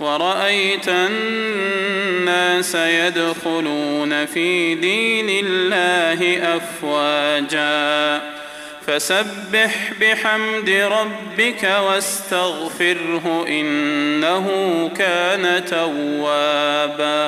ورأيت الناس يدخلون في دين الله أفواجا. فسبح بحمد ربك واستغفره إنه كان توابا.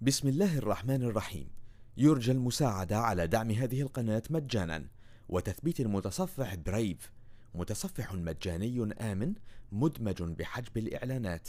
بسم الله الرحمن الرحيم. يرجى المساعدة على دعم هذه القناة مجانا. وتثبيت المتصفح برايف متصفح مجاني آمن مدمج بحجب الإعلانات.